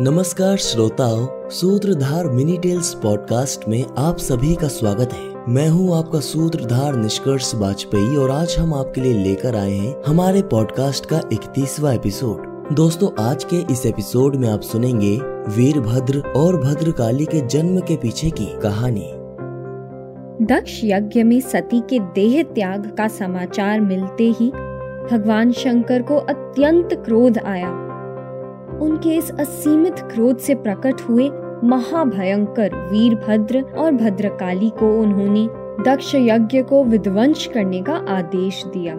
नमस्कार श्रोताओं, सूत्रधार मिनी टेल्स पॉडकास्ट में आप सभी का स्वागत है। मैं हूँ आपका सूत्रधार निष्कर्ष वाजपेयी और आज हम आपके लिए लेकर आए हैं हमारे पॉडकास्ट का इकतीसवा एपिसोड दोस्तों, आज के इस एपिसोड में आप सुनेंगे वीरभद्र और भद्रकाली के जन्म के पीछे की कहानी। दक्ष यज्ञ में सती के देह त्याग का समाचार मिलते ही भगवान शंकर को अत्यंत क्रोध आया। उनके इस असीमित क्रोध से प्रकट हुए महाभयंकर वीरभद्र और भद्रकाली को उन्होंने दक्ष यज्ञ को विध्वंस करने का आदेश दिया।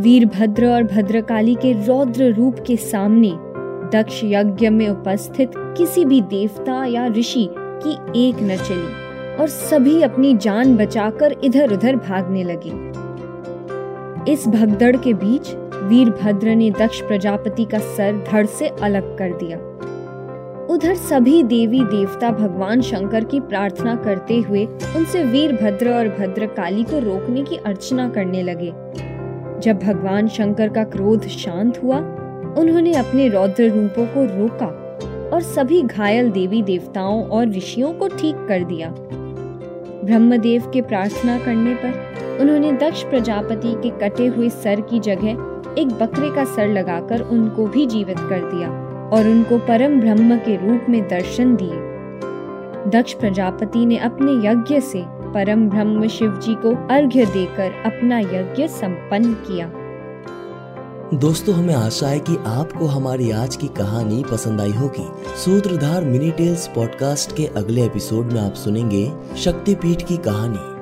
वीरभद्र और भद्रकाली के रौद्र रूप के सामने दक्ष यज्ञ में उपस्थित किसी भी देवता या ऋषि की एक न चली और सभी अपनी जान बचाकर इधर उधर भागने लगे। इस भगदड़ के बीच वीरभद्र ने दक्ष प्रजापति का सर धड़ से अलग कर दिया। उधर सभी देवी देवता भगवान शंकर की प्रार्थना करते हुए उनसे वीरभद्र और भद्रकाली को रोकने की अर्चना करने लगे। जब भगवान शंकर का क्रोध शांत हुआ, उन्होंने अपने रौद्र रूपों को रोका और सभी घायल देवी देवताओं और ऋषियों को ठीक कर दिया। ब्रह्मदेव के प्रार्थना करने पर उन्होंने दक्ष प्रजापति के कटे हुए सर की जगह एक बकरे का सर लगाकर उनको भी जीवित कर दिया और उनको परम ब्रह्म के रूप में दर्शन दिए। दक्ष प्रजापति ने अपने यज्ञ से परम ब्रह्म शिव जी को अर्घ्य देकर अपना यज्ञ संपन्न किया। दोस्तों, हमें आशा है कि आपको हमारी आज की कहानी पसंद आई होगी। सूत्रधार मिनी टेल्स पॉडकास्ट के अगले एपिसोड में आप सुनेंगे शक्तिपीठ की कहानी।